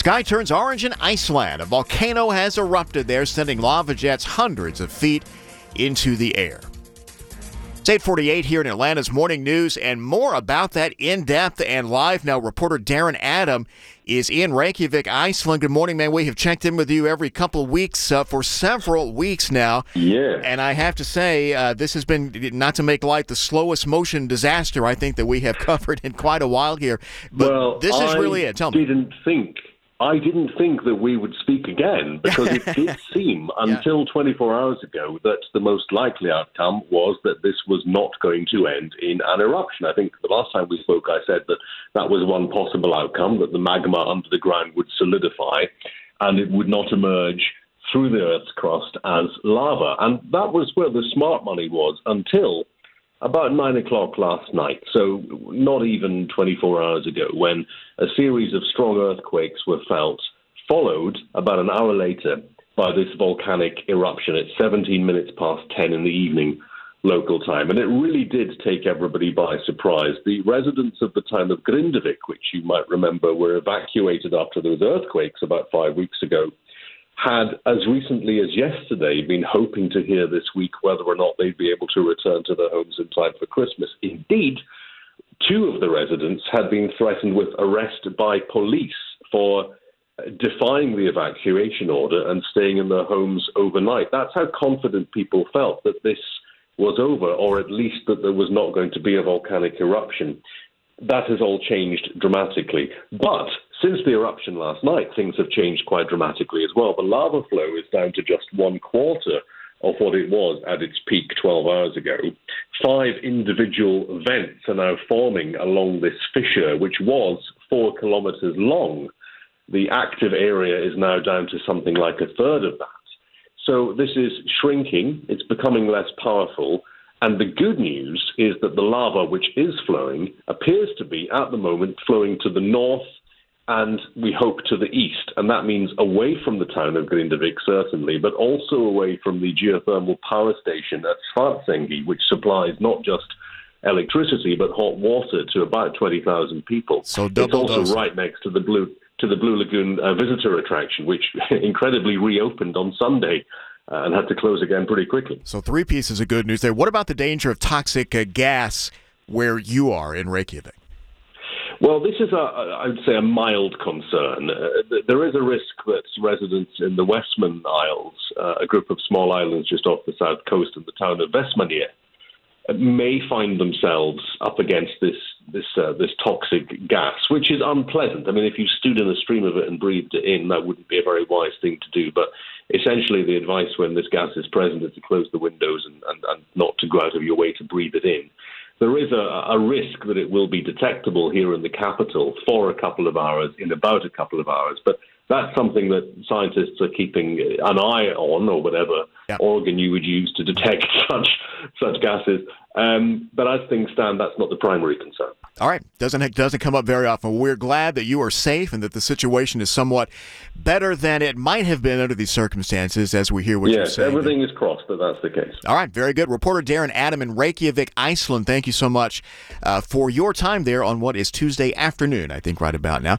Sky turns orange in Iceland. A volcano has erupted there, sending lava jets hundreds of feet into the air. It's 848 here in Atlanta's Morning News, and more about that in depth and live now. Reporter Darren Adam is in Reykjavik, Iceland. Good morning, man. We have checked in with you every couple of weeks uh, for several weeks now. Yeah. And I have to say, uh, this has been, not to make light, the slowest motion disaster I think that we have covered in quite a while here. But well, this is I really it. Tell me. didn't think I didn't think that we would speak again because it did seem until 24 hours ago that the most likely outcome was that this was not going to end in an eruption. I think the last time we spoke, I said that that was one possible outcome, that the magma under the ground would solidify and it would not emerge through the Earth's crust as lava. And that was where the smart money was until about nine o'clock last night, so not even 24 hours ago, when a series of strong earthquakes were felt, followed about an hour later by this volcanic eruption at 17 minutes past 10 in the evening local time. And it really did take everybody by surprise. The residents of the town of Grindavik, which you might remember were evacuated after those earthquakes about five weeks ago, had, as recently as yesterday, been hoping to hear this week whether or not they'd be able to return to their homes in time for Christmas. Indeed, two of the residents had been threatened with arrest by police for defying the evacuation order and staying in their homes overnight. That's how confident people felt that this was over, or at least that there was not going to be a volcanic eruption. That has all changed dramatically. But since the eruption last night, things have changed quite dramatically as well. The lava flow is down to just one quarter of what it was at its peak 12 hours ago. Five individual vents are now forming along this fissure, which was four kilometers long. The active area is now down to something like a third of that. So this is shrinking, it's becoming less powerful. And the good news is that the lava, which is flowing, appears to be at the moment flowing to the north and we hope to the east. And that means away from the town of Grindavik, certainly, but also away from the geothermal power station at Svartsengi, which supplies not just electricity but hot water to about 20,000 people. So it's also right next to the Blue to the Blue Lagoon uh, visitor attraction, which incredibly reopened on Sunday. Uh, and had to close again pretty quickly. So, three pieces of good news there. What about the danger of toxic uh, gas where you are in Reykjavik? Well, this is, a, I would say, a mild concern. Uh, there is a risk that residents in the Westman Isles, uh, a group of small islands just off the south coast of the town of Vestmannaeyjar, may find themselves up against this this uh, this toxic gas, which is unpleasant. I mean, if you stood in a stream of it and breathed it in, that wouldn't be a very wise thing to do. But essentially, the advice when this gas is present is to close the windows and, and, and not to go out of your way to breathe it in there is a, a, risk that it will be detectable here in the capital for a couple of hours, in about a couple of hours. But that's something that scientists are keeping an eye on, or whatever organ you would use to detect such such gases. Um, but as things stand, that's not the primary concern. All right, doesn't doesn't come up very often. We're glad that you are safe and that the situation is somewhat better than it might have been under these circumstances. As we hear what yes, you're saying, everything is crossed that that's the case. All right, very good. Reporter Darren Adam in Reykjavik, Iceland. Thank you so much uh, for your time there on what is Tuesday afternoon. I think right about now.